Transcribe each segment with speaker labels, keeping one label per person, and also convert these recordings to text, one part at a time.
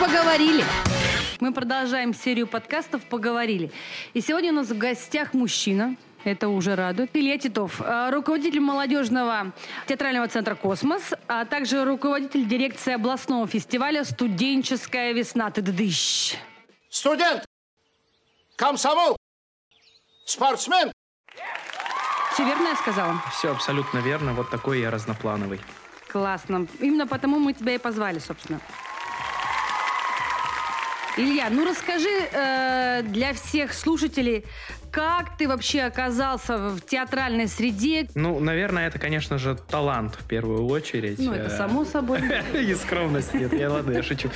Speaker 1: поговорили. Мы продолжаем серию подкастов «Поговорили». И сегодня у нас в гостях мужчина, это уже радует. Илья Титов, э, руководитель молодежного театрального центра «Космос», а также руководитель дирекции областного фестиваля «Студенческая весна». Ты дыщ.
Speaker 2: Студент, комсомол, спортсмен.
Speaker 1: Все верно я сказала?
Speaker 3: Все абсолютно верно. Вот такой я разноплановый.
Speaker 1: Классно. Именно потому мы тебя и позвали, собственно. Илья, ну расскажи э, для всех слушателей, как ты вообще оказался в театральной среде?
Speaker 3: Ну, наверное, это, конечно же, талант в первую очередь.
Speaker 1: Ну, это
Speaker 3: Э,
Speaker 1: само собой.
Speaker 3: И скромность. Нет, я ладно, я шучу.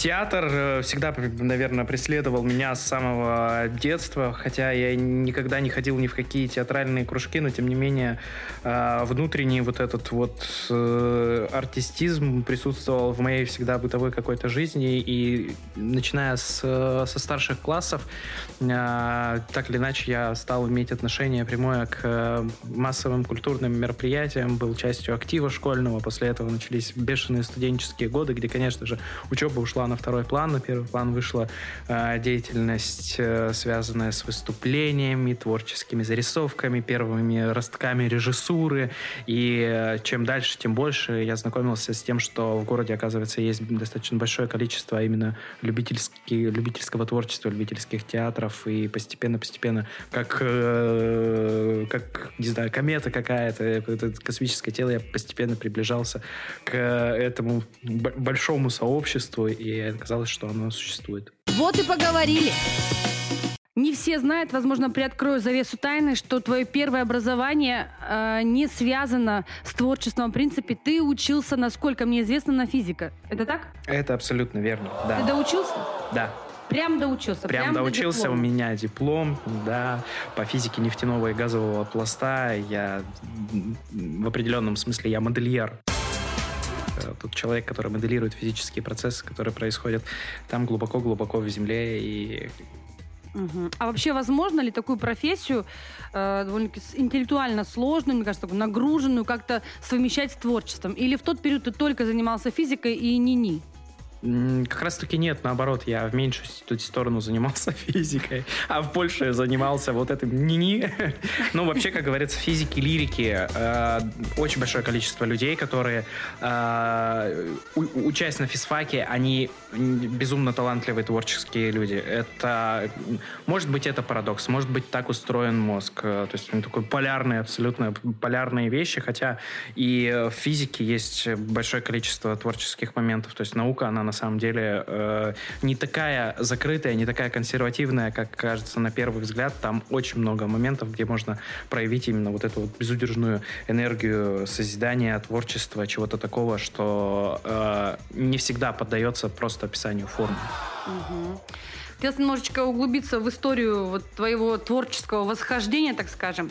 Speaker 3: Театр э, всегда, наверное, преследовал меня с самого детства, хотя я никогда не ходил ни в какие театральные кружки, но тем не менее э, внутренний вот этот вот э, артистизм присутствовал в моей всегда бытовой какой-то жизни, и начиная с, со старших классов, так или иначе я стал иметь отношение прямое к массовым культурным мероприятиям, был частью актива школьного, после этого начались бешеные студенческие годы, где, конечно же, учеба ушла на второй план, на первый план вышла э, деятельность, э, связанная с выступлениями, творческими зарисовками, первыми ростками режиссуры, и э, чем дальше, тем больше я знакомился с тем, что в городе, оказывается, есть достаточно большое количество именно любительский, любительского творчества, любительских театров, и постепенно-постепенно, как, э, как, не знаю, комета какая-то, это космическое тело, я постепенно приближался к этому б- большому сообществу, и оказалось, что оно существует.
Speaker 1: Вот и поговорили. Не все знают, возможно, приоткрою завесу тайны, что твое первое образование э, не связано с творчеством. В принципе, ты учился, насколько мне известно, на физика. Это так?
Speaker 3: Это абсолютно верно,
Speaker 1: Ты
Speaker 3: да.
Speaker 1: доучился?
Speaker 3: Да.
Speaker 1: Прям доучился?
Speaker 3: Прям
Speaker 1: до
Speaker 3: доучился, у
Speaker 1: диплома?
Speaker 3: меня диплом, да, по физике нефтяного и газового пласта. Я в определенном смысле я модельер. Э, Тот человек, который моделирует физические процессы, которые происходят там глубоко-глубоко в земле. И
Speaker 1: Мгм. А вообще, возможно ли такую профессию, э, довольно-таки интеллектуально сложную, мне кажется, такую нагруженную, как-то совмещать с творчеством? Или в тот период ты только занимался физикой и ни-ни?
Speaker 3: Как раз-таки нет, наоборот, я в меньшую сторону занимался физикой, а в большую занимался вот этим ни-ни. Ну, вообще, как говорится, физики, лирики, э, очень большое количество людей, которые, э, у- на физфаке, они безумно талантливые творческие люди. Это, может быть, это парадокс, может быть, так устроен мозг. Э, То есть он такой полярный, абсолютно полярные вещи, хотя и в физике есть большое количество творческих моментов. То есть наука, она на самом деле э, не такая закрытая, не такая консервативная, как кажется на первый взгляд. Там очень много моментов, где можно проявить именно вот эту вот безудержную энергию созидания, творчества, чего-то такого, что э, не всегда поддается просто описанию формы.
Speaker 1: Хотелось немножечко углубиться в историю вот твоего творческого восхождения, так скажем.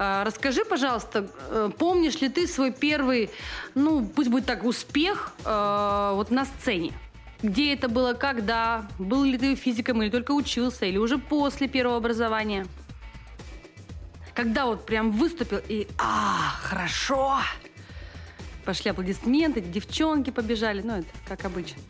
Speaker 1: А, Расскажи, пожалуйста, э, помнишь ли ты свой первый, ну, пусть будет так, успех э, вот на сцене? Где это было, когда? Был ли ты физиком или только учился, или уже после первого образования? Когда вот прям выступил и «А, хорошо!» Пошли аплодисменты, девчонки побежали, ну, это как обычно.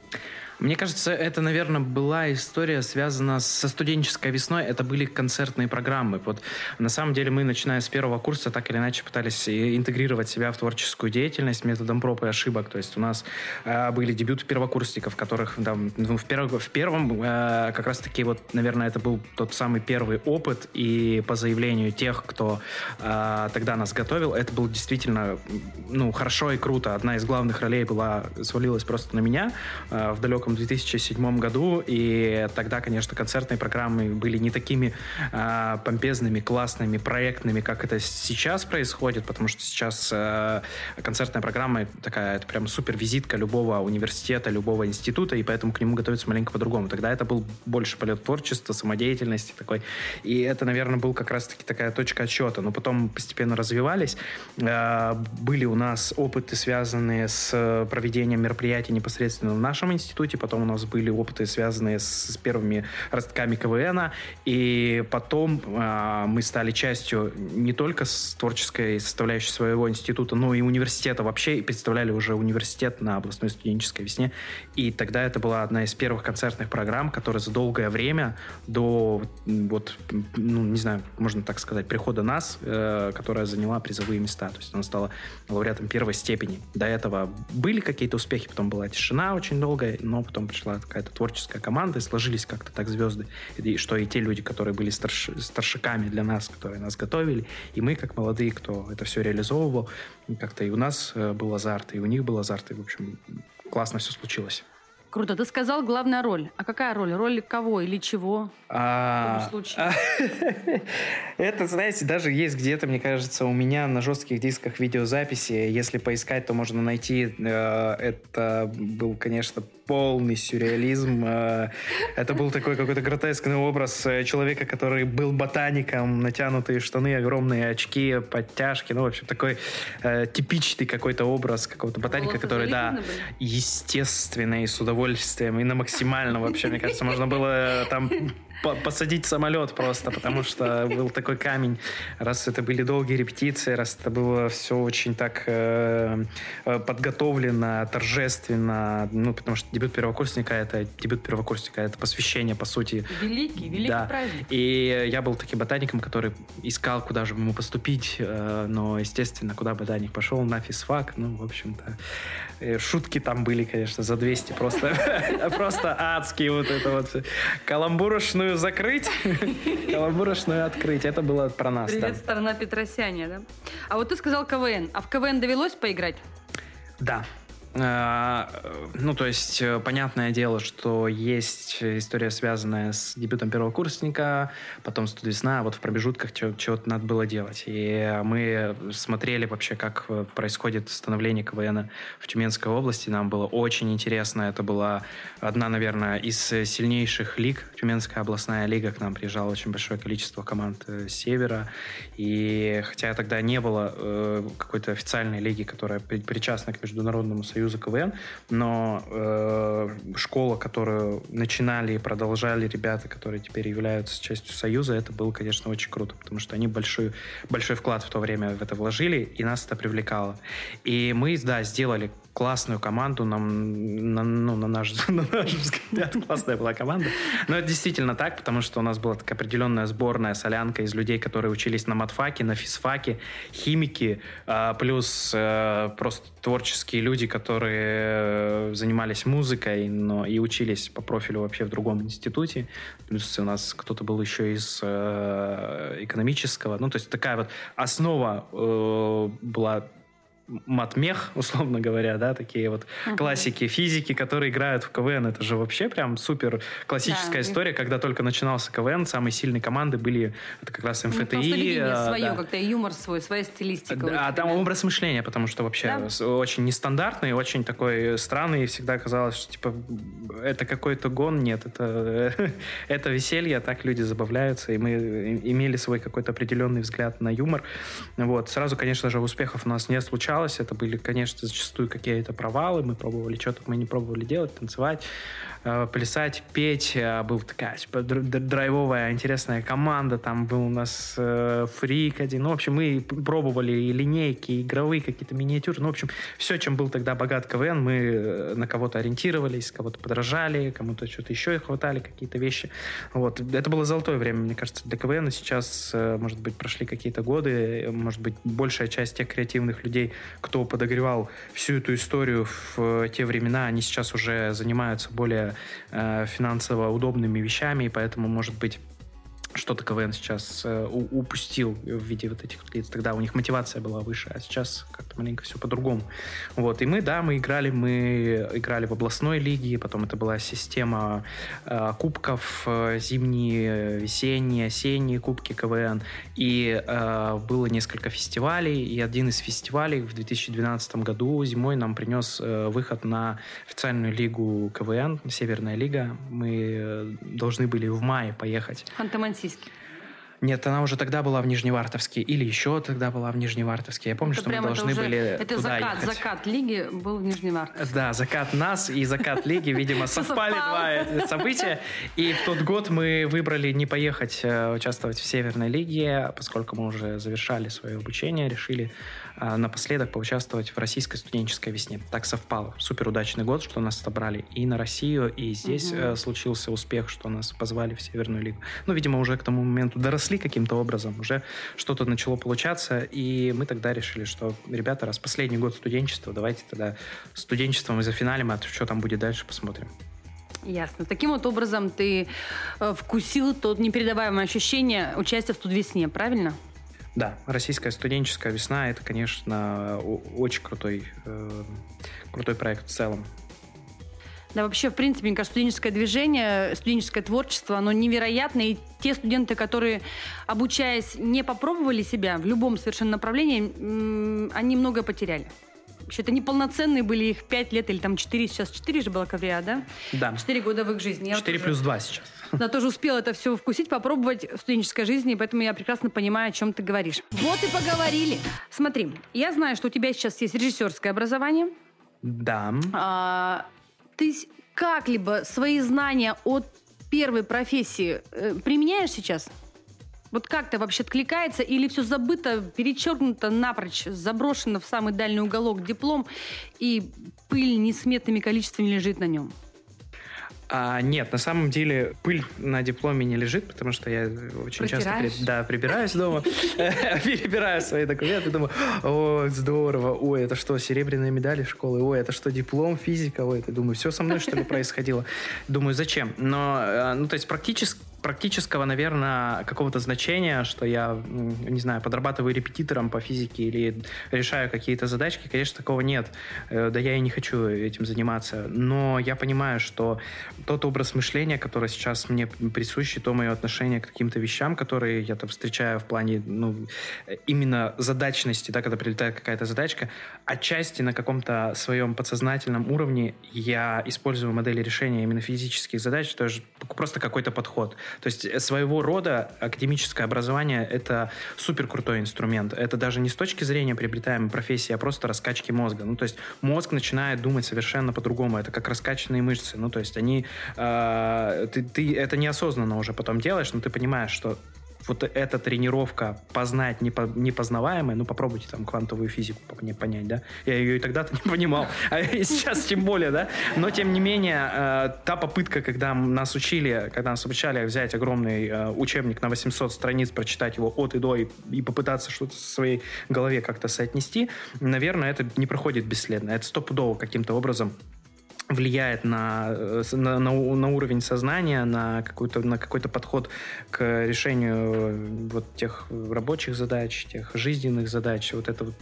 Speaker 3: Мне кажется, это, наверное, была история, связана со студенческой весной. Это были концертные программы. Вот на самом деле мы, начиная с первого курса, так или иначе пытались и интегрировать себя в творческую деятельность методом проб и ошибок. То есть у нас э, были дебюты первокурсников, которых там, ну, в, перв- в первом э, как раз-таки вот, наверное, это был тот самый первый опыт. И по заявлению тех, кто э, тогда нас готовил, это было действительно ну, хорошо и круто. Одна из главных ролей была свалилась просто на меня э, в далеком 2007 году, и тогда, конечно, концертные программы были не такими э, помпезными, классными, проектными, как это сейчас происходит, потому что сейчас э, концертная программа такая, это прям супер визитка любого университета, любого института, и поэтому к нему готовиться маленько по-другому. Тогда это был больше полет творчества, самодеятельности такой, и это, наверное, был как раз-таки такая точка отсчета, но потом постепенно развивались. Э, были у нас опыты, связанные с проведением мероприятий непосредственно в нашем институте, потом у нас были опыты, связанные с, с первыми ростками КВН, и потом э, мы стали частью не только с творческой составляющей своего института, но и университета вообще, и представляли уже университет на областной студенческой весне, и тогда это была одна из первых концертных программ, которая за долгое время до, вот, ну, не знаю, можно так сказать, прихода нас, э, которая заняла призовые места, то есть она стала лауреатом первой степени. До этого были какие-то успехи, потом была тишина очень долгая, но потом пришла какая-то творческая команда, и сложились как-то так звезды, и, что и те люди, которые были старш, старшиками для нас, которые нас готовили, и мы, как молодые, кто это все реализовывал, как-то и у нас э, был азарт, и у них был азарт, и, в общем, классно все случилось.
Speaker 1: Круто. Ты сказал главная роль. А какая роль? Роль кого или чего?
Speaker 3: А, в случае? Это, знаете, даже есть где-то, мне кажется, у меня на жестких дисках видеозаписи. Если поискать, то можно найти. Э, это был, конечно, полный сюрреализм. Э, это был такой какой-то гротескный образ э, человека, который был ботаником, натянутые штаны, огромные очки, подтяжки. Ну, в общем, такой э, типичный какой-то образ какого-то ботаника, Волосы который, да, были? естественно и с удовольствием, и на максимально вообще, мне кажется, можно было там посадить самолет просто, потому что был такой камень. Раз это были долгие репетиции, раз это было все очень так э, э, подготовлено, торжественно, ну, потому что дебют первокурсника это дебют первокурсника, это посвящение, по сути.
Speaker 1: Великий, великий да. праздник.
Speaker 3: И я был таким ботаником, который искал, куда же ему поступить, э, но, естественно, куда ботаник пошел, на физфак, ну, в общем-то, э, шутки там были, конечно, за 200, просто, просто адские вот это вот каламбурошную каламбурочную закрыть, каламбурочную открыть. Это было про нас.
Speaker 1: Привет, да. сторона Петросяня, да? А вот ты сказал КВН. А в КВН довелось поиграть?
Speaker 3: Да, ну, то есть, э, понятное дело, что есть история, связанная с дебютом первокурсника, потом студвесна, а вот в промежутках чего-то надо было делать. И мы смотрели вообще, как э, происходит становление КВН в Тюменской области. Нам было очень интересно. Это была одна, наверное, из сильнейших лиг. Тюменская областная лига. К нам приезжало очень большое количество команд севера. И хотя тогда не было какой-то официальной лиги, которая причастна к Международному союзу, Союза КВН, но э, школа, которую начинали и продолжали ребята, которые теперь являются частью Союза, это было, конечно, очень круто, потому что они большой, большой вклад в то время в это вложили, и нас это привлекало. И мы, да, сделали классную команду, нам, на, ну, на, наш, на наш взгляд, классная была команда. Но это действительно так, потому что у нас была такая определенная сборная солянка из людей, которые учились на матфаке, на физфаке, химики, а, плюс э, просто творческие люди, которые занимались музыкой, но и учились по профилю вообще в другом институте. Плюс у нас кто-то был еще из э, экономического. Ну, то есть такая вот основа э, была матмех, условно говоря, да, такие вот uh-huh. классики физики, которые играют в КВН. Это же вообще прям супер классическая да. история, когда только начинался КВН, самые сильные команды были, это как раз МФТИ. Ну,
Speaker 1: а, свое, да. как-то юмор свой, своя стилистика.
Speaker 3: Да, а там образ мышления, потому что вообще да? очень нестандартный, очень такой странный, и всегда казалось, что типа это какой-то гон, нет, это, это веселье, так люди забавляются, и мы имели свой какой-то определенный взгляд на юмор. Вот. Сразу, конечно же, успехов у нас не случалось, получалось. Это были, конечно, зачастую какие-то провалы. Мы пробовали что-то, мы не пробовали делать, танцевать. Э, плясать, петь. Э, был такая типа, драйвовая, интересная команда. Там был у нас э, фрик один. Ну, в общем, мы пробовали и линейки, и игровые какие-то миниатюры. Ну, в общем, все, чем был тогда богат КВН, мы на кого-то ориентировались, кого-то подражали, кому-то что-то еще хватали, какие-то вещи. Вот. Это было золотое время, мне кажется, для КВН. Сейчас, может быть, прошли какие-то годы. Может быть, большая часть тех креативных людей, кто подогревал всю эту историю в те времена, они сейчас уже занимаются более э, финансово удобными вещами, и поэтому, может быть, что-то КВН сейчас э, упустил в виде вот этих лиц. Тогда у них мотивация была выше, а сейчас как-то маленько все по-другому. Вот. И мы, да, мы играли, мы играли в областной лиге, потом это была система э, кубков, э, зимние, весенние, осенние кубки КВН. И э, было несколько фестивалей, и один из фестивалей в 2012 году зимой нам принес э, выход на официальную лигу КВН, Северная лига. Мы э, должны были в мае поехать.
Speaker 1: Francisque.
Speaker 3: Нет, она уже тогда была в Нижневартовске, или еще тогда была в Нижневартовске. Я помню,
Speaker 1: Это
Speaker 3: что мы должны
Speaker 1: уже-
Speaker 3: были
Speaker 1: Это
Speaker 3: туда
Speaker 1: закат,
Speaker 3: ехать.
Speaker 1: закат лиги был в Нижневартовске.
Speaker 3: Да, закат нас и закат лиги, видимо, совпали два э, события. И в тот год мы выбрали не поехать э, участвовать в Северной лиге, поскольку мы уже завершали свое обучение, решили э, напоследок поучаствовать в российской студенческой весне. Так совпало. Супер удачный год, что нас отобрали и на Россию, и здесь случился успех, что нас позвали в Северную лигу. Ну, видимо, уже к тому моменту доросли каким-то образом, уже что-то начало получаться, и мы тогда решили, что, ребята, раз последний год студенчества, давайте тогда студенчеством и зафиналим, а что там будет дальше, посмотрим.
Speaker 1: Ясно. Таким вот образом ты э, вкусил тот непередаваемое ощущение участия в студвесне, правильно?
Speaker 3: Да, российская студенческая весна это, конечно, очень крутой, э, крутой проект в целом.
Speaker 1: Да, вообще, в принципе, мне кажется, студенческое движение, студенческое творчество, оно невероятное. И те студенты, которые, обучаясь, не попробовали себя в любом совершенно направлении, они многое потеряли. Вообще, это неполноценные были их пять лет или там четыре, сейчас четыре же бакалавриат, да?
Speaker 3: Да,
Speaker 1: Четыре года в их жизни. Я вот
Speaker 3: 4
Speaker 1: тоже-
Speaker 3: плюс 2 сейчас.
Speaker 1: Да, тоже успела это все вкусить, попробовать в студенческой жизни, поэтому я прекрасно понимаю, о чем ты говоришь. Вот и поговорили. Смотри, я знаю, что у тебя сейчас есть режиссерское образование.
Speaker 3: Да.
Speaker 1: А, ты как-либо свои знания от первой профессии э, применяешь сейчас? Вот как-то вообще откликается или все забыто, перечеркнуто напрочь, заброшено в самый дальний уголок диплом и пыль несметными количествами лежит на нем?
Speaker 3: А, нет, на самом деле пыль на дипломе не лежит, потому что я очень часто при- да, прибираюсь дома, перебираю свои документы, думаю, о, здорово, ой, это что, серебряные медали школы, ой, это что, диплом, физика, ой, это, думаю, все со мной, что ли, происходило. Думаю, зачем? Но, э, ну, то есть практически практического, наверное, какого-то значения, что я, не знаю, подрабатываю репетитором по физике или решаю какие-то задачки, конечно, такого нет. Э, Да я и не хочу этим заниматься. Но я понимаю, что тот образ мышления, который сейчас мне присущ, то мое отношение к каким-то вещам, которые я там встречаю в плане, ну, именно задачности, да, когда прилетает какая-то задачка, отчасти на каком-то своем подсознательном уровне я использую модели решения именно физических задач, то есть просто какой-то подход. То есть э, своего рода академическое образование — это супер крутой инструмент. Это даже не с точки зрения приобретаемой профессии, а просто раскачки мозга. Ну, то есть мозг начинает думать совершенно по-другому. Это как раскачанные мышцы. Ну, то есть они... э, ты, ты это неосознанно уже потом делаешь, но ты понимаешь, что вот эта тренировка познать непо- непознаваемое, ну попробуйте там квантовую физику поня- понять, да? Я ее и тогда-то не понимал, а сейчас тем более, да? Но тем не менее, э, та попытка, когда нас учили, когда нас обучали взять огромный э, учебник на 800 страниц, прочитать его от и до и, и попытаться что-то в своей голове как-то соотнести, наверное, это не проходит бесследно. Это стопудово каким-то образом влияет на, э, на, на на уровень сознания, на какой-то, на какой-то подход к решению э, вот тех рабочих задач, тех жизненных задач. Вот это вот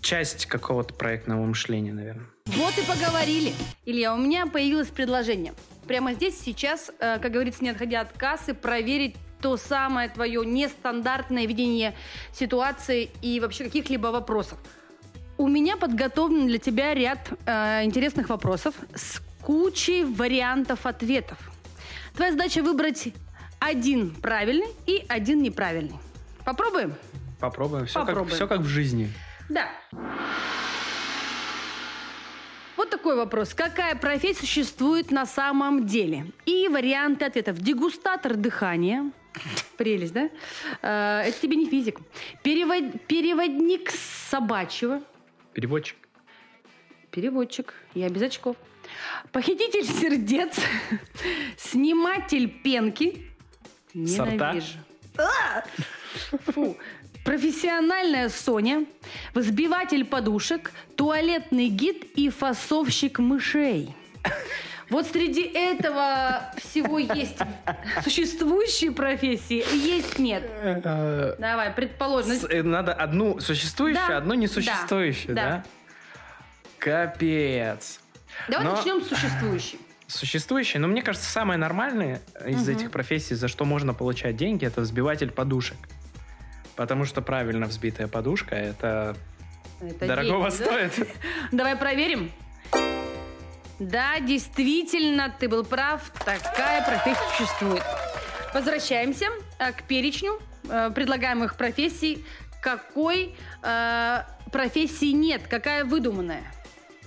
Speaker 3: часть какого-то проектного мышления, наверное.
Speaker 1: Вот и поговорили. Илья, у меня появилось предложение. Прямо здесь, сейчас, э, как говорится, не отходя от кассы, проверить то самое твое нестандартное видение ситуации и вообще каких-либо вопросов. У меня подготовлен для тебя ряд э, интересных вопросов с кучей вариантов ответов. Твоя задача выбрать один правильный и один неправильный. Попробуем?
Speaker 3: Попробуем. Все, как,
Speaker 1: Попробуем.
Speaker 3: все как в жизни.
Speaker 1: Да. Вот такой вопрос. Какая профессия существует на самом деле? И варианты ответов. Дегустатор дыхания. Прелесть, да? Э, Это тебе не физик. Перевод- Переводник собачьего.
Speaker 3: Переводчик.
Speaker 1: Переводчик. Я без очков. Похититель сердец. Сниматель пенки. Ненавижу. Фу. Профессиональная Соня, взбиватель подушек, туалетный гид и фасовщик мышей. Вот среди этого всего есть существующие профессии, есть нет. Давай, предположим.
Speaker 3: Э, Надо одну существующую,
Speaker 1: Да.
Speaker 3: одну несуществующую,
Speaker 1: Да.
Speaker 3: да? Капец.
Speaker 1: Давай начнем с существующей.
Speaker 3: Существующие, но мне кажется, самое нормальное из
Speaker 1: Мгм.
Speaker 3: этих профессий, за что можно получать деньги, это взбиватель подушек. Потому что правильно взбитая подушка, это,
Speaker 1: Это
Speaker 3: дорогого
Speaker 1: деньги, да?
Speaker 3: стоит.
Speaker 1: Давай проверим. Да, действительно, ты был прав. Такая профессия существует. Возвращаемся э, к перечню э, предлагаемых профессий. Какой э, профессии нет? Какая выдуманная?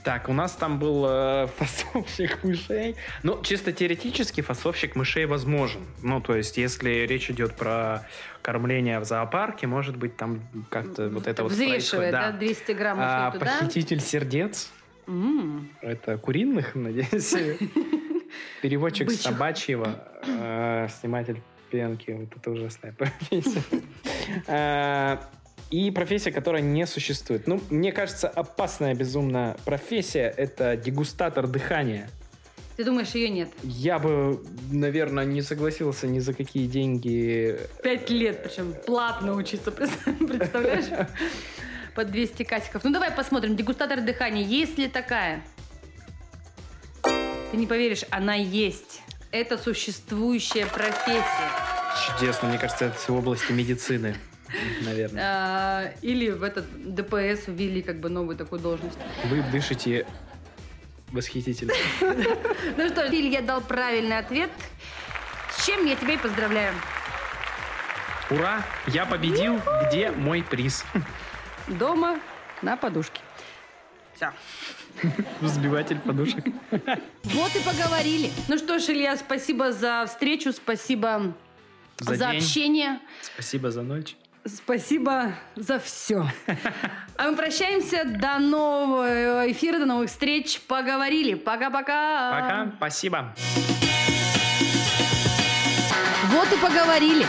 Speaker 3: Так, у нас там был э, фасовщик мышей. Ну, чисто теоретически фасовщик мышей возможен. Ну, то есть, если речь идет про кормление в зоопарке, может быть, там как-то вот это вот
Speaker 1: Взвешивает,
Speaker 3: происходит,
Speaker 1: да, 200 грамм
Speaker 3: А,
Speaker 1: туда.
Speaker 3: похититель сердец.
Speaker 1: М.
Speaker 3: Это куриных, надеюсь. Переводчик
Speaker 1: Бычьих.
Speaker 3: собачьего, э, сниматель пенки. Вот это ужасная профессия. Э, И профессия, которая не существует. Ну, мне кажется, опасная безумно профессия — это дегустатор дыхания.
Speaker 1: Ты думаешь, ее нет?
Speaker 3: Я бы, наверное, не согласился ни за какие деньги.
Speaker 1: Пять лет, причем платно учиться, представляешь? По 200 касиков. Ну, давай посмотрим. Дегустатор дыхания. Есть ли такая? Ты не поверишь, она есть. Это существующая профессия.
Speaker 3: Чудесно, мне кажется, это в области медицины, наверное.
Speaker 1: А, Или в этот ДПС ввели как бы новую такую должность.
Speaker 3: Вы дышите восхитительно.
Speaker 1: Ну что, Лиль, я дал правильный ответ. С чем я тебя и поздравляю.
Speaker 3: Ура! Я победил! Где мой приз?
Speaker 1: Дома на подушке. Все.
Speaker 3: Взбиватель подушек.
Speaker 1: Вот и поговорили. Ну что ж, Илья, спасибо за встречу, спасибо
Speaker 3: За
Speaker 1: за,
Speaker 3: день.
Speaker 1: общение,
Speaker 3: Спасибо за ночь.
Speaker 1: спасибо за все. А мы прощаемся. До нового эфира, до новых встреч. Поговорили. Пока-пока.
Speaker 3: Пока. Спасибо.
Speaker 1: Вот и поговорили.